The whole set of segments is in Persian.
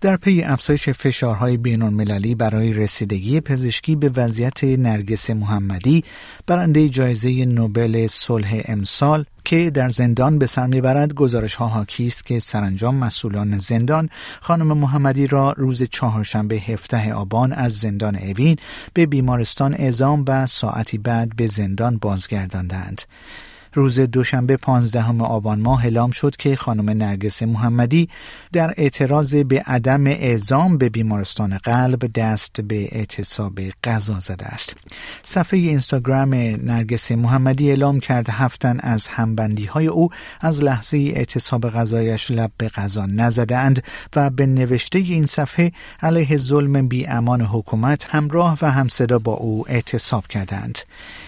در پی افزایش فشارهای بین المللی برای رسیدگی پزشکی به وضعیت نرگس محمدی برنده جایزه نوبل صلح امسال که در زندان به سر می‌برد گزارش ها حاکی است که سرانجام مسئولان زندان خانم محمدی را روز چهارشنبه هفته آبان از زندان اوین به بیمارستان اعزام و ساعتی بعد به زندان بازگرداندند. روز دوشنبه 15 آبان ماه اعلام شد که خانم نرگس محمدی در اعتراض به عدم اعزام به بیمارستان قلب دست به اعتصاب غذا زده است. صفحه اینستاگرام نرگس محمدی اعلام کرد هفتن از همبندی های او از لحظه اعتصاب غذایش لب به غذا نزدند و به نوشته این صفحه علیه ظلم بی امان حکومت همراه و همصدا با او اعتصاب کردند.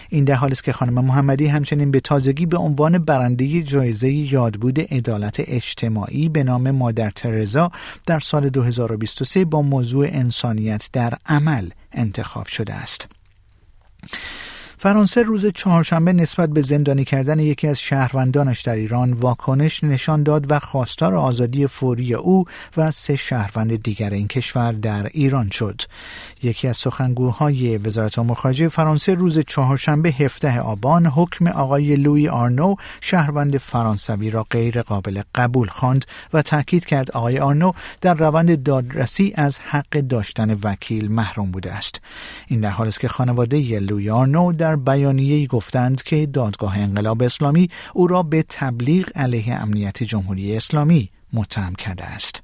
این در حالی است که خانم محمدی همچنین به تازگی به عنوان برنده جایزه یادبود عدالت اجتماعی به نام مادر ترزا در سال 2023 با موضوع انسانیت در عمل انتخاب شده است. فرانسه روز چهارشنبه نسبت به زندانی کردن یکی از شهروندانش در ایران واکنش نشان داد و خواستار آزادی فوری او و سه شهروند دیگر این کشور در ایران شد. یکی از سخنگوهای وزارت امور خارجه فرانسه روز چهارشنبه هفته آبان حکم آقای لوی آرنو شهروند فرانسوی را غیر قابل قبول خواند و تاکید کرد آقای آرنو در روند دادرسی از حق داشتن وکیل محروم بوده است. این در حالی است که خانواده لویی آرنو در در بیانیه‌ای گفتند که دادگاه انقلاب اسلامی او را به تبلیغ علیه امنیت جمهوری اسلامی متهم کرده است.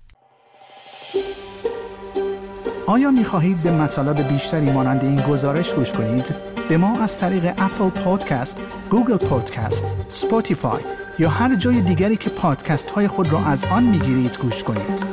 آیا می خواهید به مطالب بیشتری مانند این گزارش گوش کنید؟ به ما از طریق Apple Podcast، Google Podcast، Spotify یا هر جای دیگری که پادکست های خود را از آن می گیرید گوش کنید.